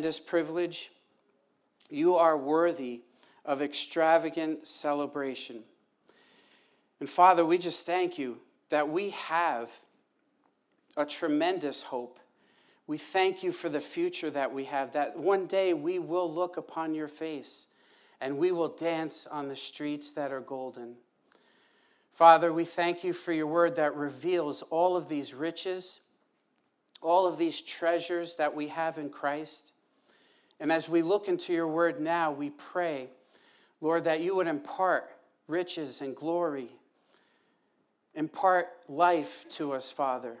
tremendous privilege. You are worthy of extravagant celebration. And Father, we just thank you that we have a tremendous hope. We thank you for the future that we have, that one day we will look upon your face and we will dance on the streets that are golden. Father, we thank you for your word that reveals all of these riches, all of these treasures that we have in Christ. And as we look into your word now, we pray, Lord, that you would impart riches and glory, impart life to us, Father.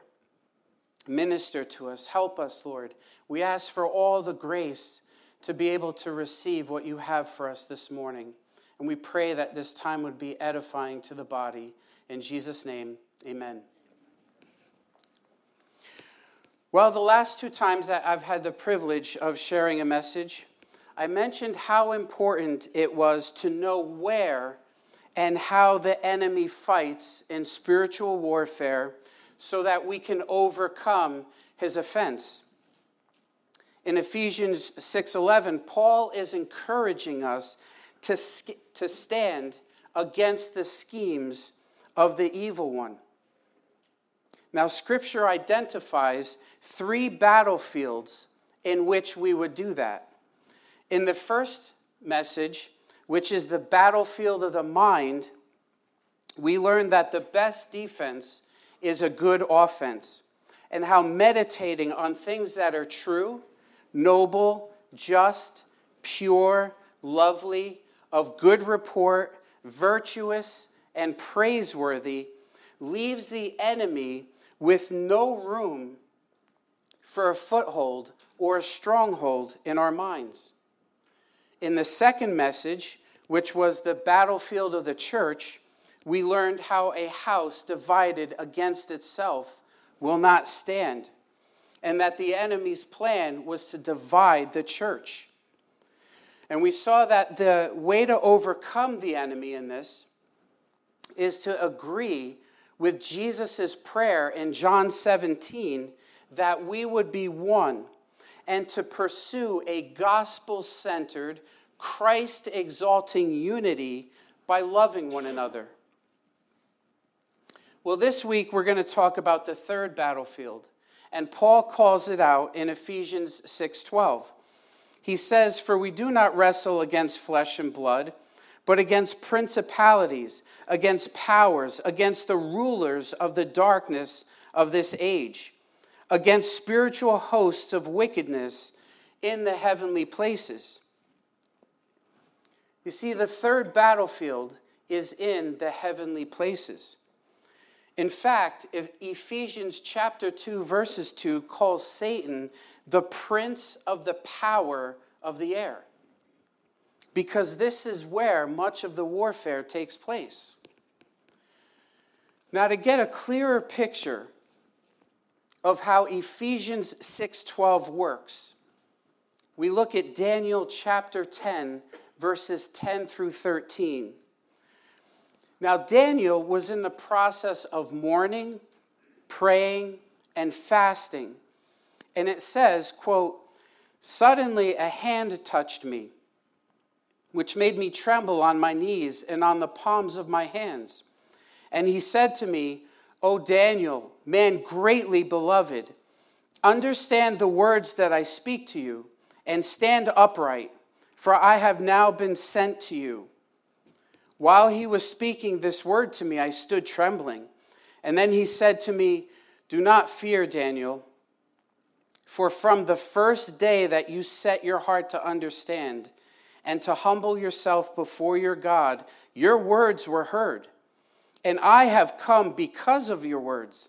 Minister to us. Help us, Lord. We ask for all the grace to be able to receive what you have for us this morning. And we pray that this time would be edifying to the body. In Jesus' name, amen. Well, the last two times that I've had the privilege of sharing a message, I mentioned how important it was to know where and how the enemy fights in spiritual warfare so that we can overcome his offense. In Ephesians 6:11, Paul is encouraging us to, to stand against the schemes of the evil one. Now, Scripture identifies three battlefields in which we would do that. In the first message, which is the battlefield of the mind, we learn that the best defense is a good offense, and how meditating on things that are true, noble, just, pure, lovely, of good report, virtuous, and praiseworthy leaves the enemy with no room for a foothold or a stronghold in our minds. In the second message, which was the battlefield of the church, we learned how a house divided against itself will not stand, and that the enemy's plan was to divide the church. And we saw that the way to overcome the enemy in this is to agree with Jesus' prayer in John 17 that we would be one and to pursue a gospel centered, Christ exalting unity by loving one another. Well, this week we're going to talk about the third battlefield, and Paul calls it out in Ephesians 6:12. He says, "For we do not wrestle against flesh and blood, but against principalities, against powers, against the rulers of the darkness of this age, against spiritual hosts of wickedness in the heavenly places." You see, the third battlefield is in the heavenly places. In fact, Ephesians chapter 2, verses 2 calls Satan the prince of the power of the air, because this is where much of the warfare takes place. Now, to get a clearer picture of how Ephesians 6:12 works, we look at Daniel chapter 10, verses 10 through 13. Now, Daniel was in the process of mourning, praying, and fasting. And it says, quote, Suddenly a hand touched me, which made me tremble on my knees and on the palms of my hands. And he said to me, O Daniel, man greatly beloved, understand the words that I speak to you, and stand upright, for I have now been sent to you. While he was speaking this word to me, I stood trembling. And then he said to me, Do not fear, Daniel, for from the first day that you set your heart to understand and to humble yourself before your God, your words were heard. And I have come because of your words.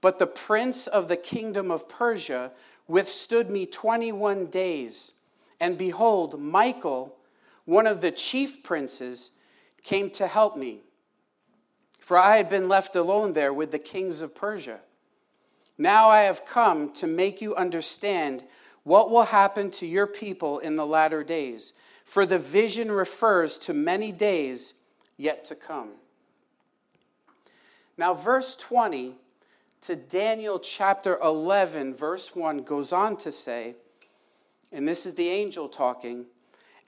But the prince of the kingdom of Persia withstood me 21 days. And behold, Michael, one of the chief princes, came to help me, for I had been left alone there with the kings of Persia. Now I have come to make you understand what will happen to your people in the latter days, for the vision refers to many days yet to come. Now, verse 20 to Daniel chapter 11, verse 1 goes on to say, and this is the angel talking,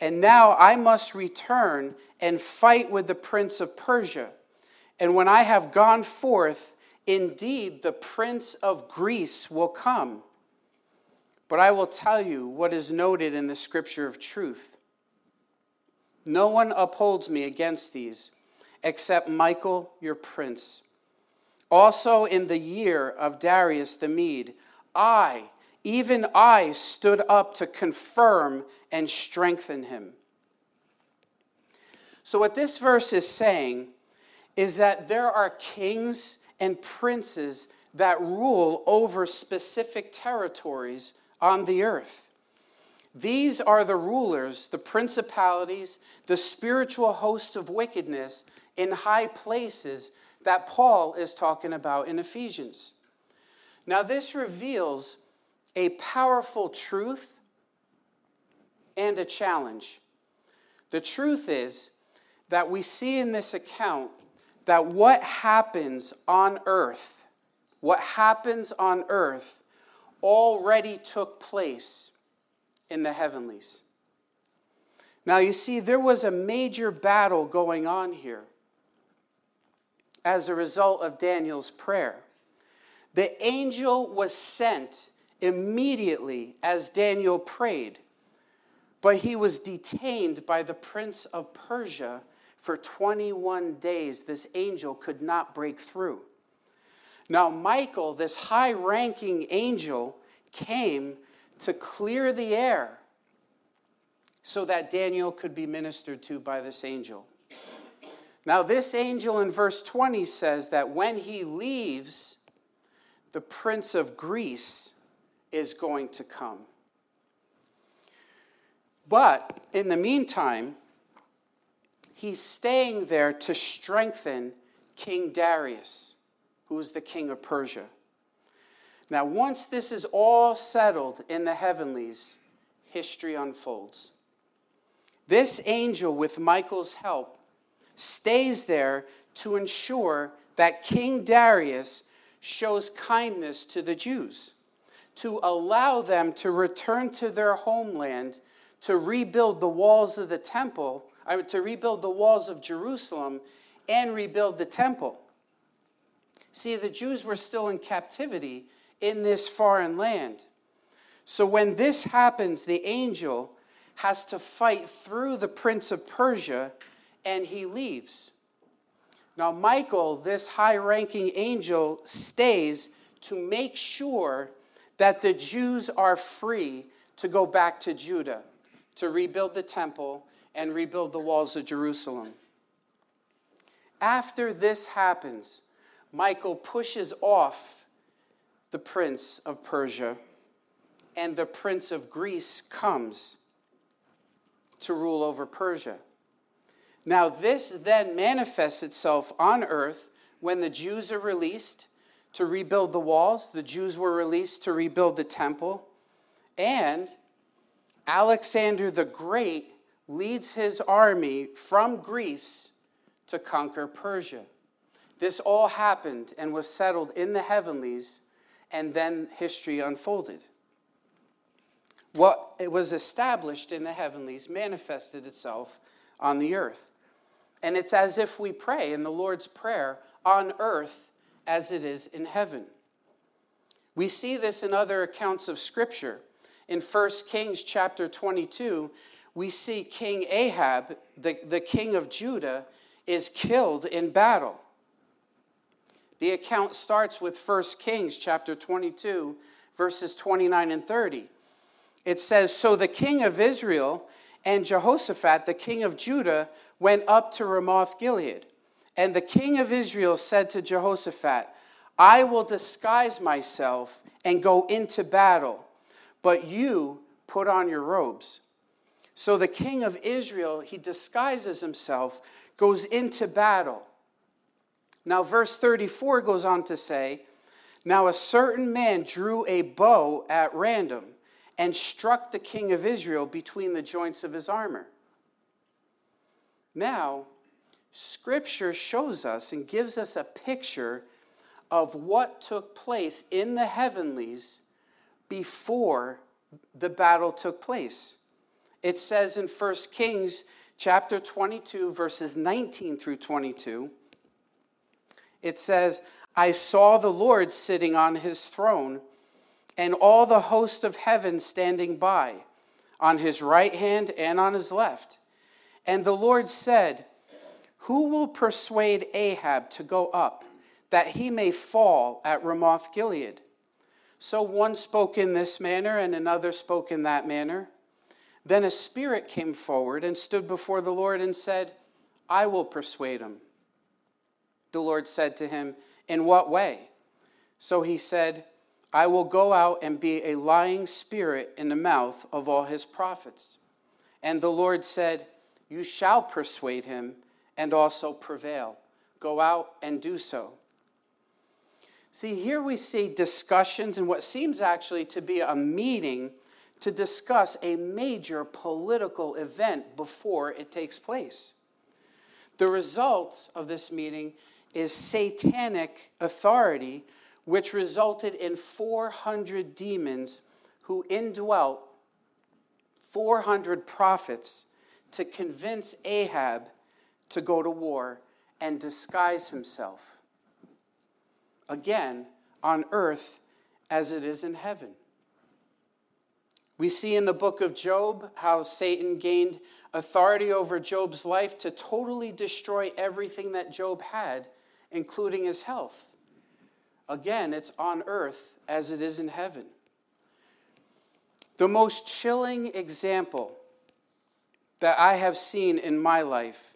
and now I must return and fight with the prince of Persia. And when I have gone forth, indeed the prince of Greece will come. But I will tell you what is noted in the scripture of truth. No one upholds me against these, except Michael, your prince. Also, in the year of Darius the Mede, I, even I, stood up to confirm and strengthen him. So, what this verse is saying is that there are kings and princes that rule over specific territories on the earth. These are the rulers, the principalities, the spiritual hosts of wickedness in high places that Paul is talking about in Ephesians. Now, this reveals a powerful truth and a challenge. The truth is that we see in this account that what happens on earth, what happens on earth, already took place in the heavenlies. Now, you see, there was a major battle going on here as a result of Daniel's prayer. The angel was sent immediately as Daniel prayed, but he was detained by the prince of Persia for 21 days. This angel could not break through. Now, Michael, this high ranking angel, came to clear the air so that Daniel could be ministered to by this angel. Now, this angel in verse 20 says that when he leaves, the prince of Greece is going to come. But in the meantime, he's staying there to strengthen King Darius, who is the king of Persia. Now, once this is all settled in the heavenlies, history unfolds. This angel, with Michael's help, stays there to ensure that King Darius shows kindness to the Jews, to allow them to return to their homeland, to rebuild the walls of the temple, to rebuild the walls of Jerusalem, and rebuild the temple. See, the Jews were still in captivity in this foreign land. So when this happens, the angel has to fight through the prince of Persia and he leaves. Now, Michael, this high ranking angel, stays to make sure that the Jews are free to go back to Judah, to rebuild the temple and rebuild the walls of Jerusalem. After this happens, Michael pushes off the prince of Persia, and the prince of Greece comes to rule over Persia. Now, this then manifests itself on earth when the Jews are released to rebuild the walls, the Jews were released to rebuild the temple, and Alexander the Great leads his army from Greece to conquer Persia. This all happened and was settled in the heavenlies, and then history unfolded. What was established in the heavenlies manifested itself on the earth. And it's as if we pray in the Lord's Prayer on earth as it is in heaven. We see this in other accounts of Scripture. In 1 Kings chapter 22, we see King Ahab, the, the king of Judah, is killed in battle. The account starts with 1 Kings chapter 22, verses 29 and 30. It says, So the king of Israel and Jehoshaphat, the king of Judah, went up to Ramoth Gilead. And the king of Israel said to Jehoshaphat, I will disguise myself and go into battle, but you put on your robes. So the king of Israel, he disguises himself, goes into battle. Now, verse 34 goes on to say, Now a certain man drew a bow at random and struck the king of Israel between the joints of his armor. Now, Scripture shows us and gives us a picture of what took place in the heavenlies before the battle took place. It says in 1 Kings chapter 22, verses 19 through 22, it says, I saw the Lord sitting on his throne, and all the host of heaven standing by, on his right hand and on his left. And the Lord said, Who will persuade Ahab to go up, that he may fall at Ramoth Gilead? So one spoke in this manner, and another spoke in that manner. Then a spirit came forward and stood before the Lord and said, I will persuade him. The Lord said to him, In what way? So he said, I will go out and be a lying spirit in the mouth of all his prophets. And the Lord said, You shall persuade him and also prevail. Go out and do so. See, here we see discussions and what seems actually to be a meeting to discuss a major political event before it takes place. The result of this meeting is satanic authority, which resulted in 400 demons who indwelt 400 prophets to convince Ahab to go to war and disguise himself. Again, on earth as it is in heaven. We see in the book of Job how Satan gained authority over Job's life to totally destroy everything that Job had, including his health. Again, it's on earth as it is in heaven. The most chilling example that I have seen in my life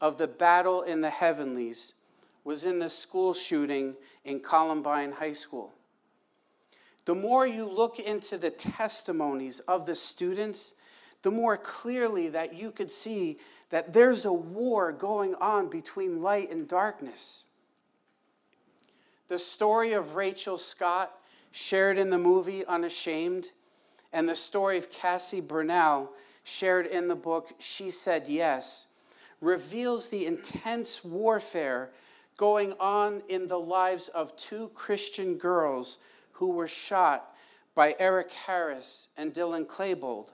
of the battle in the heavenlies was in the school shooting in Columbine High School the more you look into the testimonies of the students, the more clearly that you could see that there's a war going on between light and darkness. The story of Rachel Scott, shared in the movie Unashamed, and the story of Cassie Bernall, shared in the book She Said Yes, reveals the intense warfare going on in the lives of two Christian girls who were shot by Eric Harris and Dylan Klebold.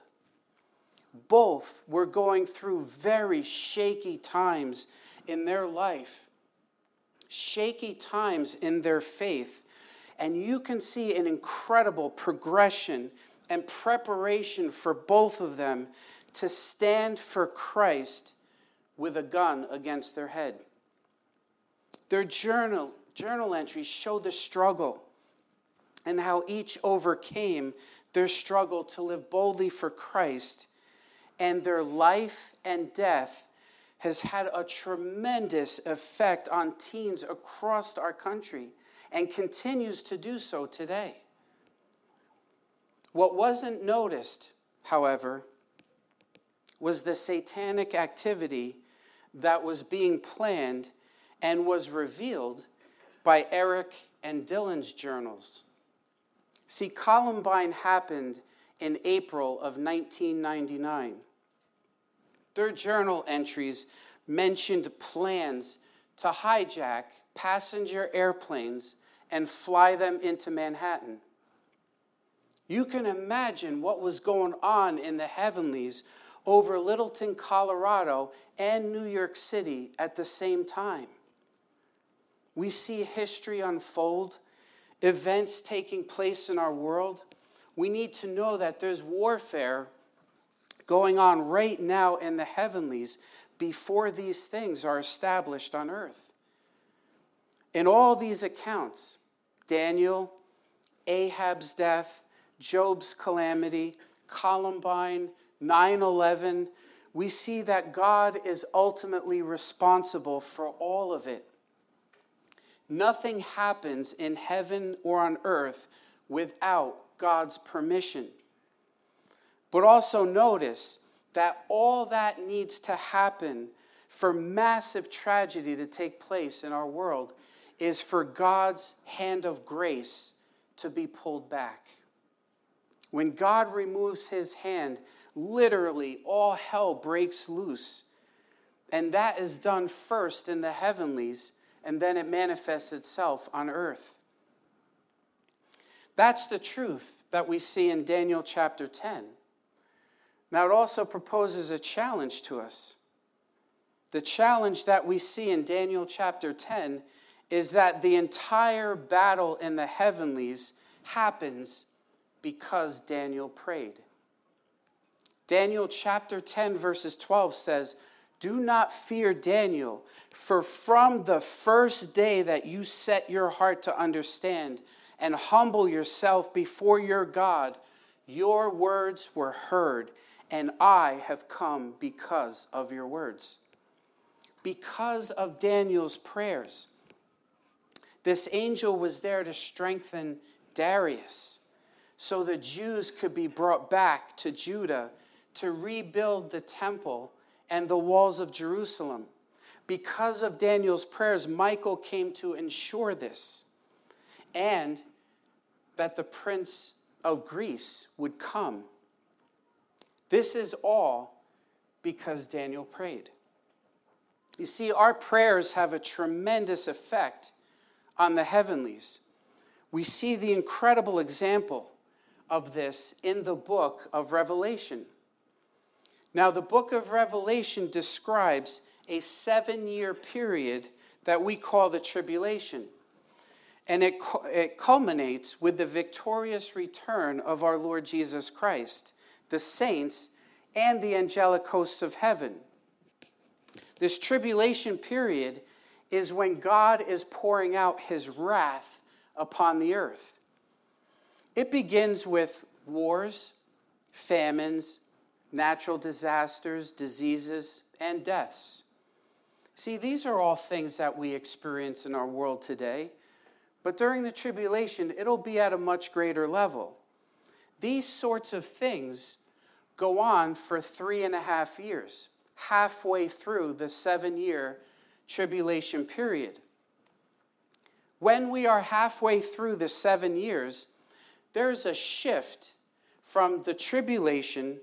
Both were going through very shaky times in their life, shaky times in their faith. And you can see an incredible progression and preparation for both of them to stand for Christ with a gun against their head. Their journal, journal entries show the struggle and how each overcame their struggle to live boldly for Christ. And their life and death has had a tremendous effect on teens across our country and continues to do so today. What wasn't noticed, however, was the satanic activity that was being planned and was revealed by Eric and Dylan's journals. See, Columbine happened in April of 1999. Their journal entries mentioned plans to hijack passenger airplanes and fly them into Manhattan. You can imagine what was going on in the heavenlies over Littleton, Colorado, and New York City at the same time. We see history unfold events taking place in our world, we need to know that there's warfare going on right now in the heavenlies before these things are established on earth. In all these accounts, Daniel, Ahab's death, Job's calamity, Columbine, 9 11, we see that God is ultimately responsible for all of it. Nothing happens in heaven or on earth without God's permission. But also notice that all that needs to happen for massive tragedy to take place in our world is for God's hand of grace to be pulled back. When God removes his hand, literally all hell breaks loose. And that is done first in the heavenlies and then it manifests itself on earth. That's the truth that we see in Daniel chapter 10. Now, it also proposes a challenge to us. The challenge that we see in Daniel chapter 10 is that the entire battle in the heavenlies happens because Daniel prayed. Daniel chapter 10, verses 12 says, Do not fear Daniel, for from the first day that you set your heart to understand and humble yourself before your God, your words were heard, and I have come because of your words. Because of Daniel's prayers. This angel was there to strengthen Darius so the Jews could be brought back to Judah to rebuild the temple and the walls of Jerusalem. Because of Daniel's prayers, Michael came to ensure this and that the prince of Greece would come. This is all because Daniel prayed. You see, our prayers have a tremendous effect on the heavenlies. We see the incredible example of this in the book of Revelation. Now, the book of Revelation describes a seven year period that we call the tribulation. And it, it culminates with the victorious return of our Lord Jesus Christ, the saints, and the angelic hosts of heaven. This tribulation period is when God is pouring out his wrath upon the earth. It begins with wars, famines, natural disasters, diseases, and deaths. See, these are all things that we experience in our world today, but during the tribulation, it'll be at a much greater level. These sorts of things go on for three and a half years, halfway through the seven year tribulation period. When we are halfway through the seven years, there's a shift from the tribulation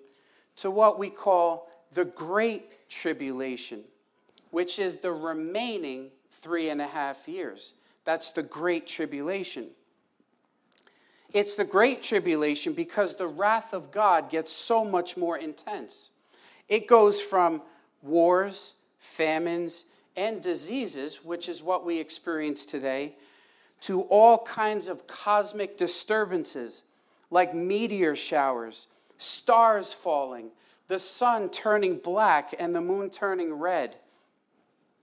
to what we call the Great Tribulation, which is the remaining three and a half years. That's the Great Tribulation. It's the Great Tribulation because the wrath of God gets so much more intense. It goes from wars, famines, and diseases, which is what we experience today, to all kinds of cosmic disturbances like meteor showers, stars falling, the sun turning black and the moon turning red,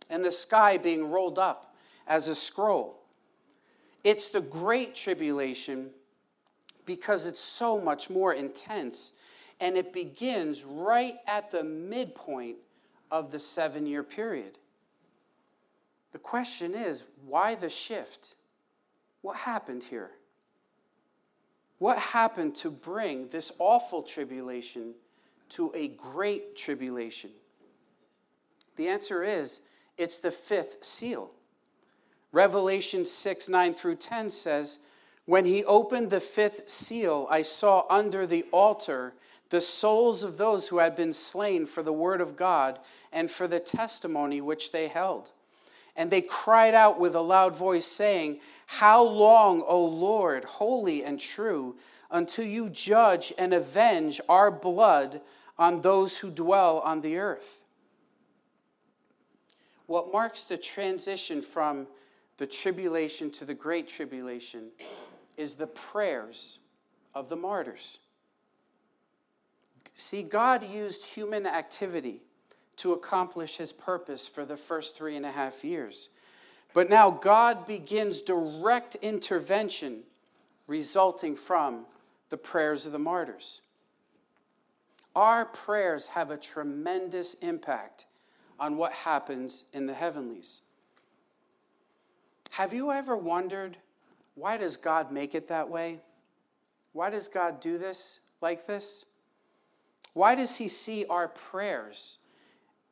and the sky being rolled up as a scroll. It's the great tribulation because it's so much more intense, and it begins right at the midpoint of the seven year period. The question is why the shift? What happened here? What happened to bring this awful tribulation to a great tribulation? The answer is it's the fifth seal. Revelation 6 9 through 10 says, When he opened the fifth seal, I saw under the altar the souls of those who had been slain for the word of God and for the testimony which they held. And they cried out with a loud voice, saying, How long, O Lord, holy and true, until you judge and avenge our blood on those who dwell on the earth? What marks the transition from the tribulation to the great tribulation is the prayers of the martyrs. See, God used human activity to accomplish his purpose for the first three and a half years. But now God begins direct intervention resulting from the prayers of the martyrs. Our prayers have a tremendous impact on what happens in the heavenlies. Have you ever wondered why does God make it that way? Why does God do this like this? Why does he see our prayers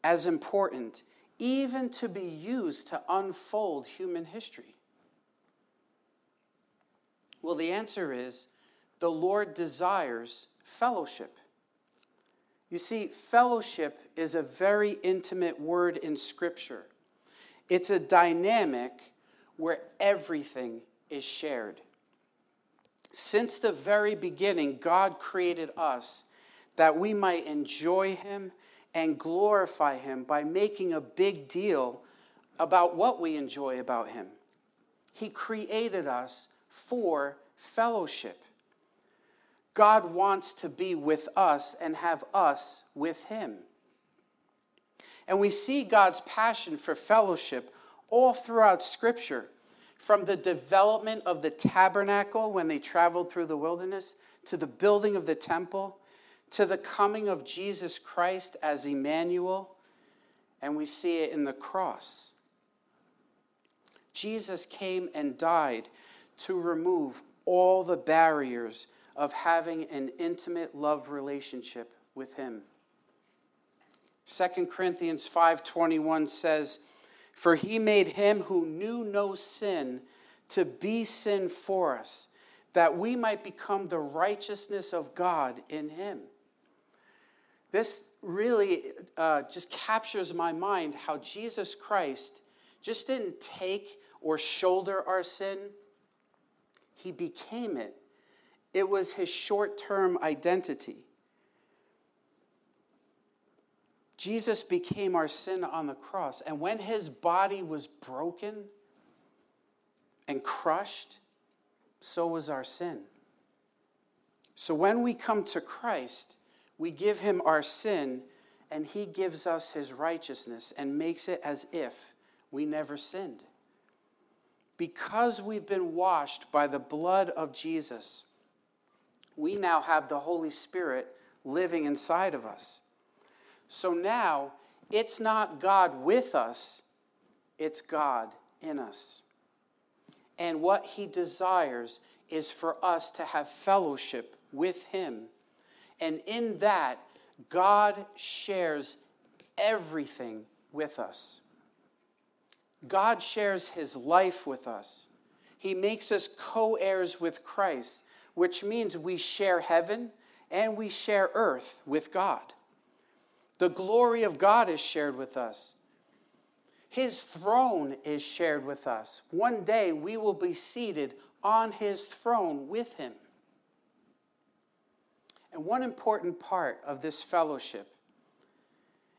as important, even to be used to unfold human history? Well, the answer is the Lord desires fellowship. You see, fellowship is a very intimate word in Scripture. It's a dynamic where everything is shared. Since the very beginning, God created us that we might enjoy Him and glorify Him by making a big deal about what we enjoy about Him. He created us for fellowship. God wants to be with us and have us with Him. And we see God's passion for fellowship all throughout Scripture, from the development of the tabernacle when they traveled through the wilderness, to the building of the temple, to the coming of Jesus Christ as Emmanuel, and we see it in the cross. Jesus came and died to remove all the barriers of having an intimate love relationship with him. 2 Corinthians 5:21 says, "For he made him who knew no sin to be sin for us, that we might become the righteousness of God in him." This really uh, just captures my mind how Jesus Christ just didn't take or shoulder our sin, he became it. It was his short term identity. Jesus became our sin on the cross. And when his body was broken and crushed, so was our sin. So when we come to Christ, we give him our sin, and he gives us his righteousness and makes it as if we never sinned. Because we've been washed by the blood of Jesus, we now have the Holy Spirit living inside of us. So now it's not God with us, it's God in us. And what he desires is for us to have fellowship with him. And in that, God shares everything with us. God shares his life with us. He makes us co heirs with Christ, which means we share heaven and we share earth with God. The glory of God is shared with us. His throne is shared with us. One day we will be seated on his throne with him. And one important part of this fellowship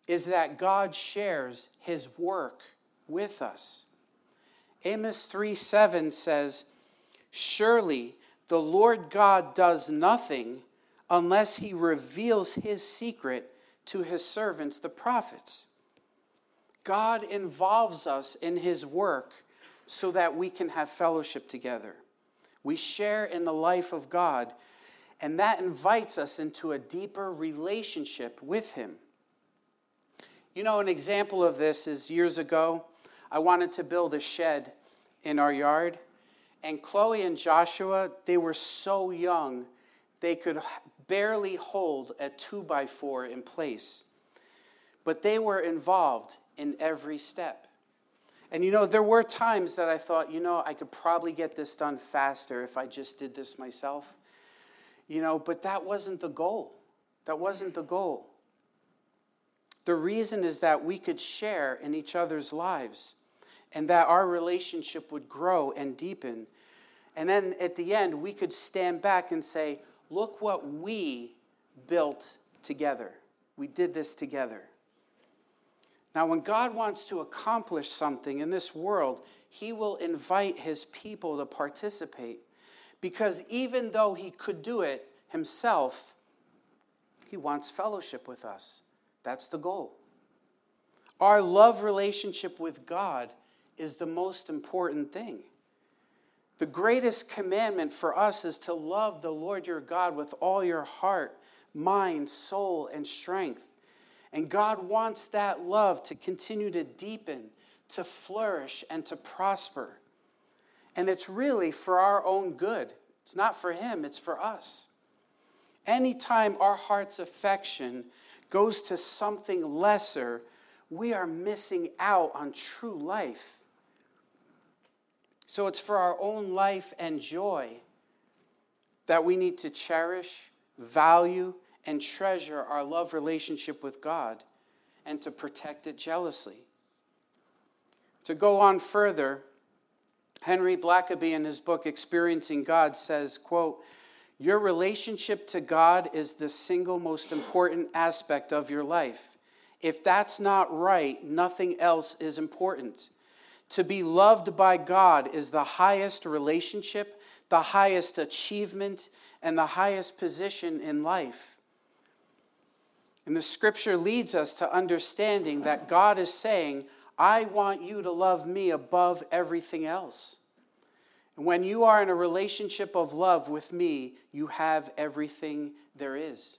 is that God shares his work with us. Amos 3 7 says, Surely the Lord God does nothing unless he reveals his secret to his servants, the prophets. God involves us in his work so that we can have fellowship together. We share in the life of God, and that invites us into a deeper relationship with him. You know, an example of this is years ago, I wanted to build a shed in our yard. And Chloe and Joshua, they were so young, they could barely hold a two by four in place. But they were involved in every step. And you know, there were times that I thought, you know, I could probably get this done faster if I just did this myself. You know, but that wasn't the goal. That wasn't the goal. The reason is that we could share in each other's lives and that our relationship would grow and deepen. And then at the end, we could stand back and say, Look what we built together. We did this together. Now, when God wants to accomplish something in this world, He will invite His people to participate. Because even though He could do it Himself, He wants fellowship with us. That's the goal. Our love relationship with God is the most important thing. The greatest commandment for us is to love the Lord your God with all your heart, mind, soul, and strength. And God wants that love to continue to deepen, to flourish, and to prosper. And it's really for our own good. It's not for Him, it's for us. Anytime our heart's affection goes to something lesser, we are missing out on true life. So it's for our own life and joy that we need to cherish, value, and treasure our love relationship with God and to protect it jealously. To go on further, Henry Blackaby in his book Experiencing God says, quote, your relationship to God is the single most important aspect of your life. If that's not right, nothing else is important. To be loved by God is the highest relationship, the highest achievement, and the highest position in life. And the scripture leads us to understanding that God is saying, I want you to love me above everything else. And when you are in a relationship of love with me, you have everything there is.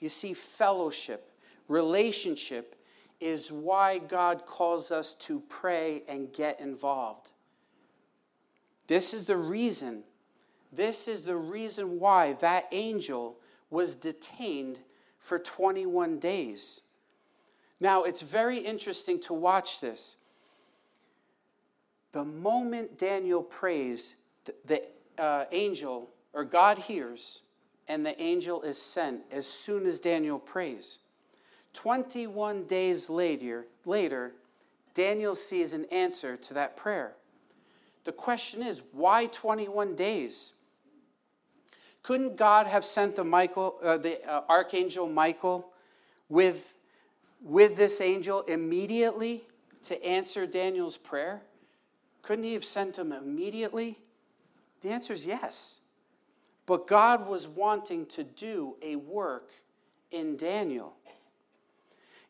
You see, fellowship, relationship is why God calls us to pray and get involved. This is the reason. This is the reason why that angel was detained for 21 days. Now, it's very interesting to watch this. The moment Daniel prays, the, the uh, angel, or God hears, and the angel is sent as soon as Daniel prays. 21 days later, later, Daniel sees an answer to that prayer. The question is, why 21 days? Couldn't God have sent the, Michael, uh, the uh, archangel Michael with, with this angel immediately to answer Daniel's prayer? Couldn't he have sent him immediately? The answer is yes. But God was wanting to do a work in Daniel.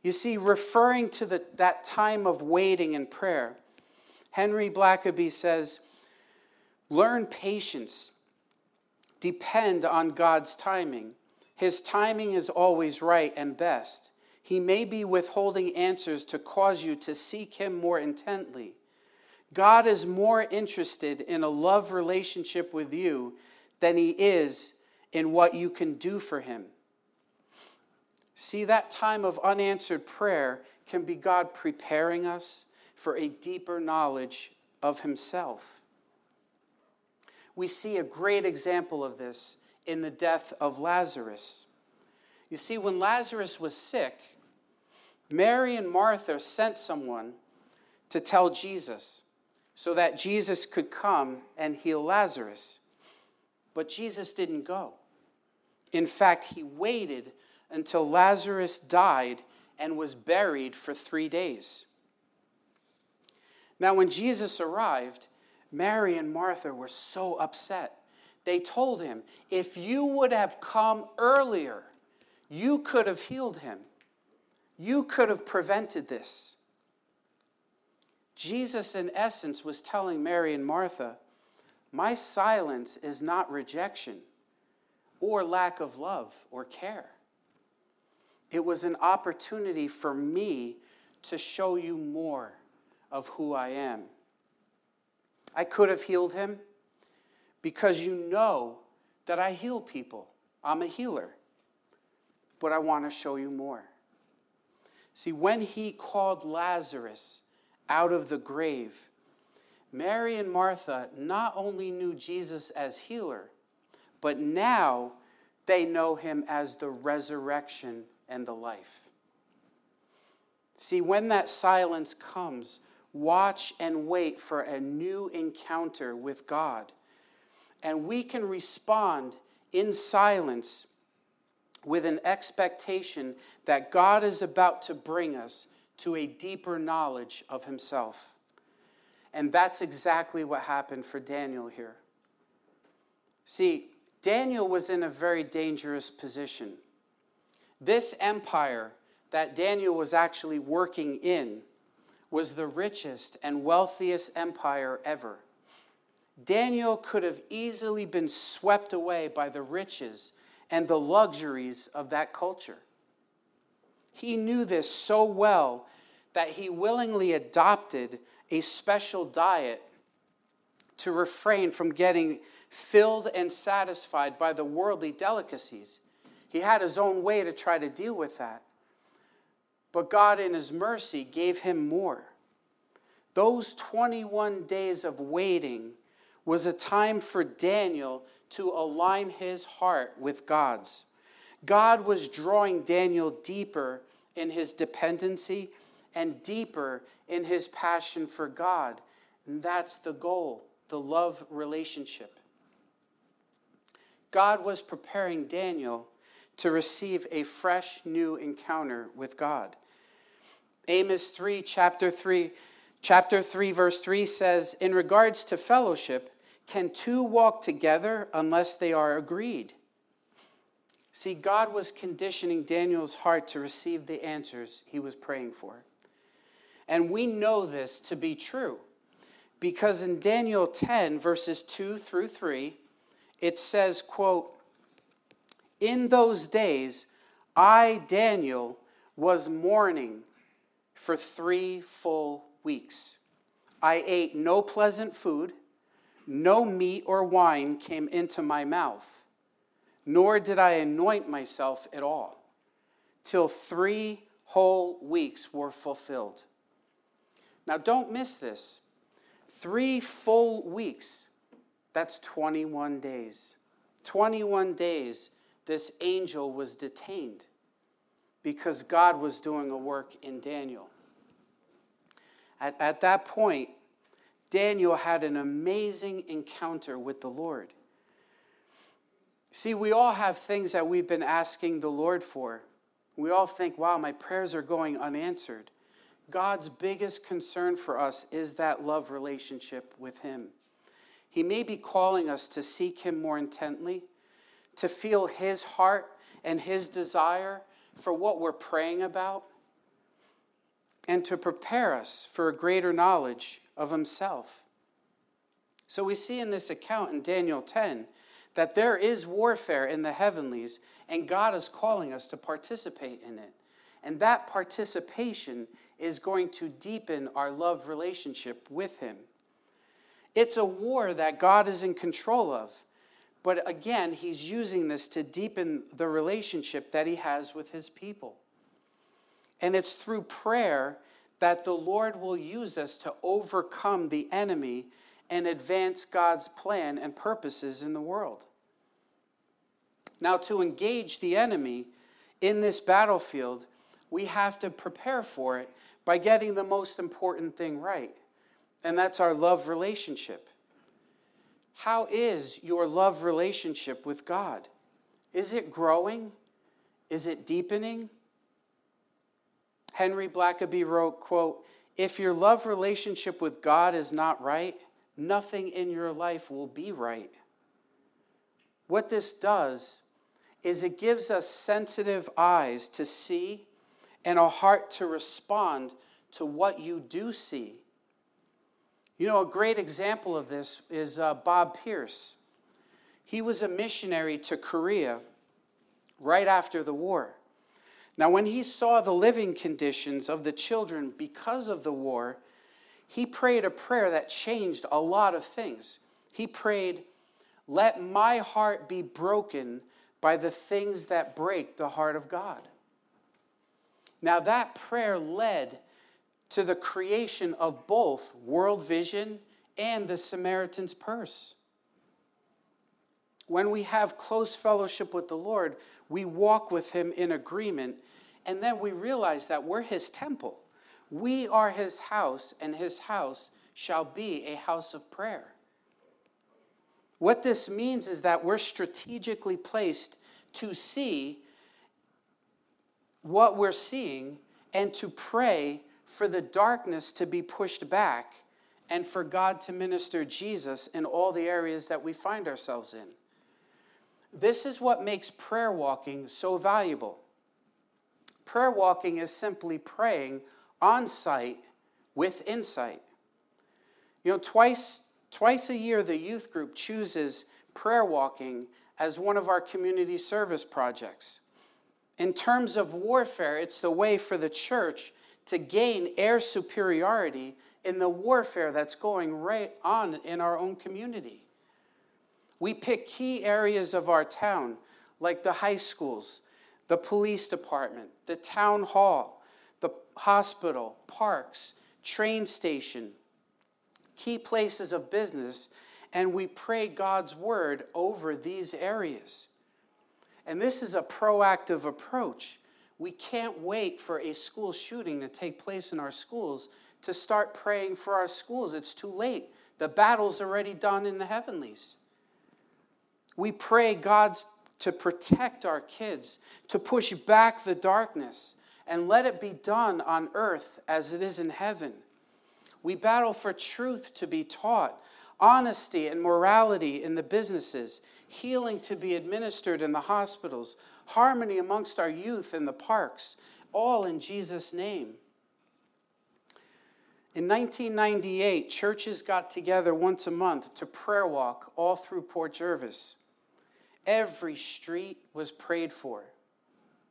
You see, referring to the, that time of waiting and prayer, Henry Blackaby says, Learn patience. Depend on God's timing. His timing is always right and best. He may be withholding answers to cause you to seek Him more intently. God is more interested in a love relationship with you than He is in what you can do for Him. See, that time of unanswered prayer can be God preparing us for a deeper knowledge of Himself. We see a great example of this in the death of Lazarus. You see, when Lazarus was sick, Mary and Martha sent someone to tell Jesus so that Jesus could come and heal Lazarus. But Jesus didn't go. In fact, he waited until Lazarus died and was buried for three days. Now, when Jesus arrived, Mary and Martha were so upset. They told him, If you would have come earlier, you could have healed him. You could have prevented this. Jesus, in essence, was telling Mary and Martha, My silence is not rejection or lack of love or care. It was an opportunity for me to show you more of who I am. I could have healed him because you know that I heal people. I'm a healer. But I want to show you more. See, when he called Lazarus out of the grave, Mary and Martha not only knew Jesus as healer, but now they know him as the resurrection and the life. See, when that silence comes, watch and wait for a new encounter with God. And we can respond in silence with an expectation that God is about to bring us to a deeper knowledge of Himself. And that's exactly what happened for Daniel here. See, Daniel was in a very dangerous position. This empire that Daniel was actually working in was the richest and wealthiest empire ever. Daniel could have easily been swept away by the riches and the luxuries of that culture. He knew this so well that he willingly adopted a special diet to refrain from getting filled and satisfied by the worldly delicacies. He had his own way to try to deal with that. But God, in His mercy, gave him more. Those 21 days of waiting was a time for Daniel to align his heart with God's. God was drawing Daniel deeper in his dependency and deeper in his passion for God. And that's the goal the love relationship. God was preparing Daniel to receive a fresh new encounter with God. Amos 3, chapter 3, chapter 3, verse 3 says, In regards to fellowship, can two walk together unless they are agreed? See, God was conditioning Daniel's heart to receive the answers he was praying for. And we know this to be true because in Daniel 10 verses 2 through 3 it says quote in those days I Daniel was mourning for 3 full weeks. I ate no pleasant food. No meat or wine came into my mouth nor did I anoint myself at all till 3 whole weeks were fulfilled. Now don't miss this. Three full weeks, that's 21 days. 21 days, this angel was detained because God was doing a work in Daniel. At, at that point, Daniel had an amazing encounter with the Lord. See, we all have things that we've been asking the Lord for. We all think, wow, my prayers are going unanswered. God's biggest concern for us is that love relationship with Him. He may be calling us to seek Him more intently, to feel His heart and His desire for what we're praying about, and to prepare us for a greater knowledge of Himself. So we see in this account in Daniel 10 that there is warfare in the heavenlies, and God is calling us to participate in it. And that participation is going to deepen our love relationship with Him. It's a war that God is in control of. But again, He's using this to deepen the relationship that He has with His people. And it's through prayer that the Lord will use us to overcome the enemy and advance God's plan and purposes in the world. Now, to engage the enemy in this battlefield, we have to prepare for it by getting the most important thing right, and that's our love relationship. How is your love relationship with God? Is it growing? Is it deepening? Henry Blackaby wrote, quote, if your love relationship with God is not right, nothing in your life will be right. What this does is it gives us sensitive eyes to see and a heart to respond to what you do see. You know, a great example of this is uh, Bob Pierce. He was a missionary to Korea right after the war. Now, when he saw the living conditions of the children because of the war, he prayed a prayer that changed a lot of things. He prayed, Let my heart be broken by the things that break the heart of God. Now, that prayer led to the creation of both World Vision and the Samaritan's Purse. When we have close fellowship with the Lord, we walk with Him in agreement, and then we realize that we're His temple. We are His house, and His house shall be a house of prayer. What this means is that we're strategically placed to see what we're seeing and to pray for the darkness to be pushed back and for God to minister Jesus in all the areas that we find ourselves in. This is what makes prayer walking so valuable. Prayer walking is simply praying on site with insight. You know, twice, twice a year, the youth group chooses prayer walking as one of our community service projects. In terms of warfare, it's the way for the church to gain air superiority in the warfare that's going right on in our own community. We pick key areas of our town, like the high schools, the police department, the town hall, the hospital, parks, train station, key places of business, and we pray God's word over these areas. And this is a proactive approach. We can't wait for a school shooting to take place in our schools to start praying for our schools. It's too late. The battle's already done in the heavenlies. We pray God's to protect our kids, to push back the darkness, and let it be done on earth as it is in heaven. We battle for truth to be taught, honesty and morality in the businesses, healing to be administered in the hospitals, harmony amongst our youth in the parks, all in Jesus' name. In 1998, churches got together once a month to prayer walk all through Port Jervis. Every street was prayed for.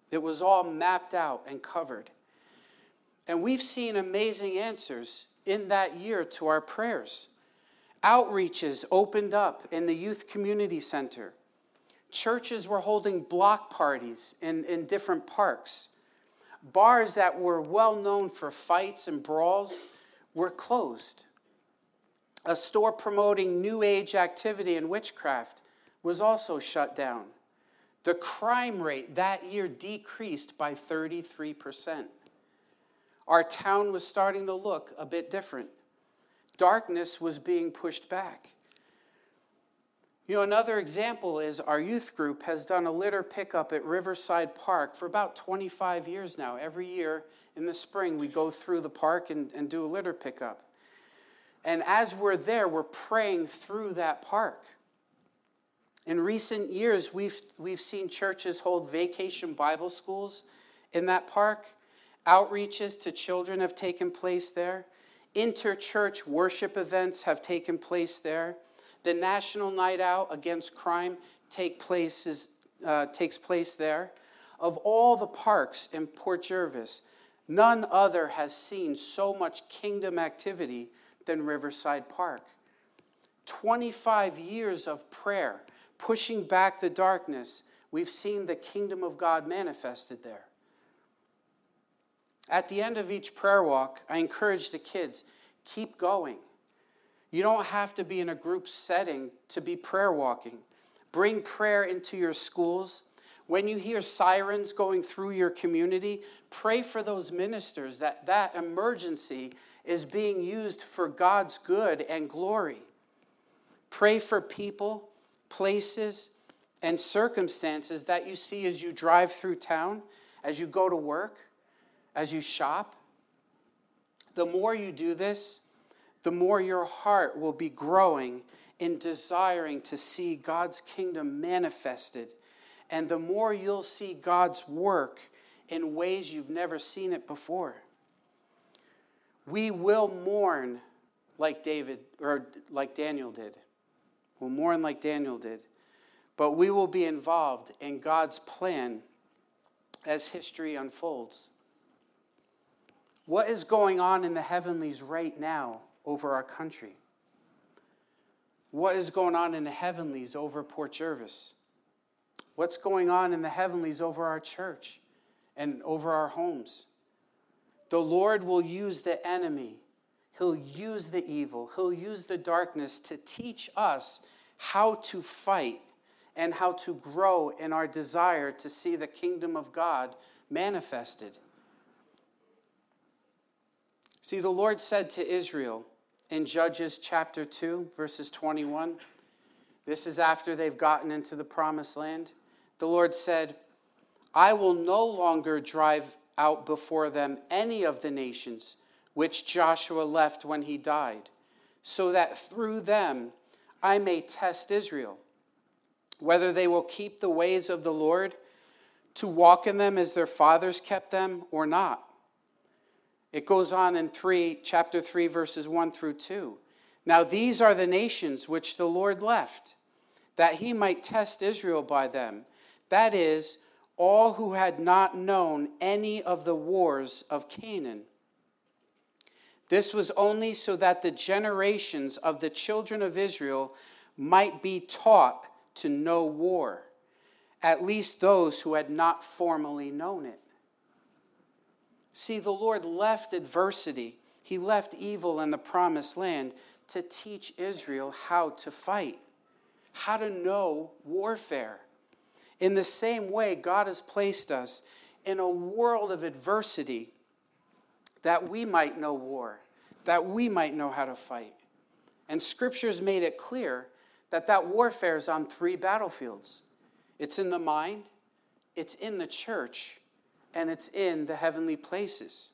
It was all mapped out and covered. And we've seen amazing answers in that year to our prayers. Outreaches opened up in the Youth Community Center. Churches were holding block parties in, in different parks. Bars that were well known for fights and brawls were closed. A store promoting New Age activity and witchcraft was also shut down. The crime rate that year decreased by 33%. Our town was starting to look a bit different. Darkness was being pushed back. You know, another example is our youth group has done a litter pickup at Riverside Park for about 25 years now. Every year, in the spring, we go through the park and, and do a litter pickup. And as we're there, we're praying through that park. In recent years, we've, we've seen churches hold vacation Bible schools in that park. Outreaches to children have taken place there. Interchurch worship events have taken place there. The National Night Out Against Crime take places, uh, takes place there. Of all the parks in Port Jervis, None other has seen so much kingdom activity than Riverside Park. 25 years of prayer, pushing back the darkness, we've seen the kingdom of God manifested there. At the end of each prayer walk, I encourage the kids keep going. You don't have to be in a group setting to be prayer walking. Bring prayer into your schools, when you hear sirens going through your community, pray for those ministers that that emergency is being used for God's good and glory. Pray for people, places, and circumstances that you see as you drive through town, as you go to work, as you shop. The more you do this, the more your heart will be growing in desiring to see God's kingdom manifested and the more you'll see God's work in ways you've never seen it before. We will mourn like David or like Daniel did. We'll mourn like Daniel did. But we will be involved in God's plan as history unfolds. What is going on in the heavenlies right now over our country? What is going on in the heavenlies over Port Jervis? what's going on in the heavenlies over our church and over our homes. The Lord will use the enemy, He'll use the evil, He'll use the darkness to teach us how to fight and how to grow in our desire to see the kingdom of God manifested. See, the Lord said to Israel in Judges chapter 2, verses 21, this is after they've gotten into the promised land the Lord said, I will no longer drive out before them any of the nations which Joshua left when he died, so that through them I may test Israel, whether they will keep the ways of the Lord to walk in them as their fathers kept them or not. It goes on in 3 chapter 3 verses 1 through 2. Now these are the nations which the Lord left that he might test Israel by them that is, all who had not known any of the wars of Canaan. This was only so that the generations of the children of Israel might be taught to know war, at least those who had not formally known it. See, the Lord left adversity, He left evil in the promised land to teach Israel how to fight, how to know warfare. In the same way, God has placed us in a world of adversity that we might know war, that we might know how to fight. And scriptures made it clear that that warfare is on three battlefields it's in the mind, it's in the church, and it's in the heavenly places.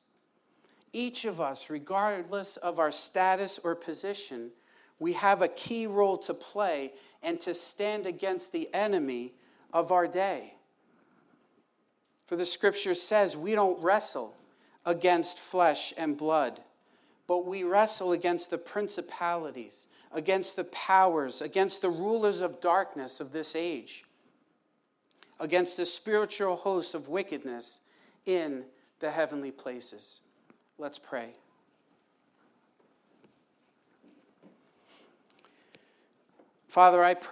Each of us, regardless of our status or position, we have a key role to play and to stand against the enemy of our day. For the scripture says we don't wrestle against flesh and blood, but we wrestle against the principalities, against the powers, against the rulers of darkness of this age, against the spiritual hosts of wickedness in the heavenly places. Let's pray. Father, I pray.